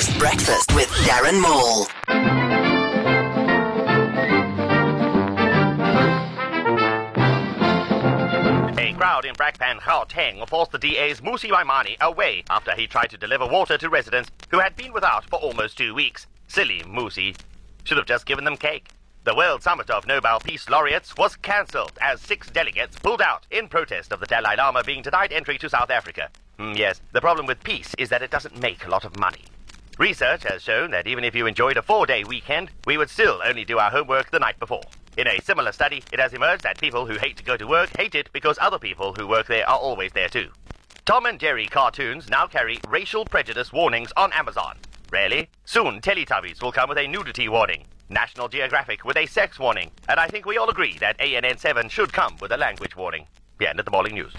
Coast Breakfast with Darren Maule. A crowd in Brakpan, Gauteng forced the DA's Mmusi Maimane away after he tried to deliver water to residents who had been without for almost two weeks. Silly Mmusi. Should have just given them cake. The World Summit of Nobel Peace Laureates was cancelled as six delegates pulled out in protest of the Dalai Lama being denied entry to South Africa. Mm, yes, the problem with peace is that it doesn't make a lot of money. Research has shown that even if you enjoyed a four day weekend, we would still only do our homework the night before. In a similar study, it has emerged that people who hate to go to work hate it because other people who work there are always there too. Tom and Jerry cartoons now carry racial prejudice warnings on Amazon. Rarely. Soon, Teletubbies will come with a nudity warning. National Geographic with a sex warning. And I think we all agree that ANN7 should come with a language warning. The end of the morning news.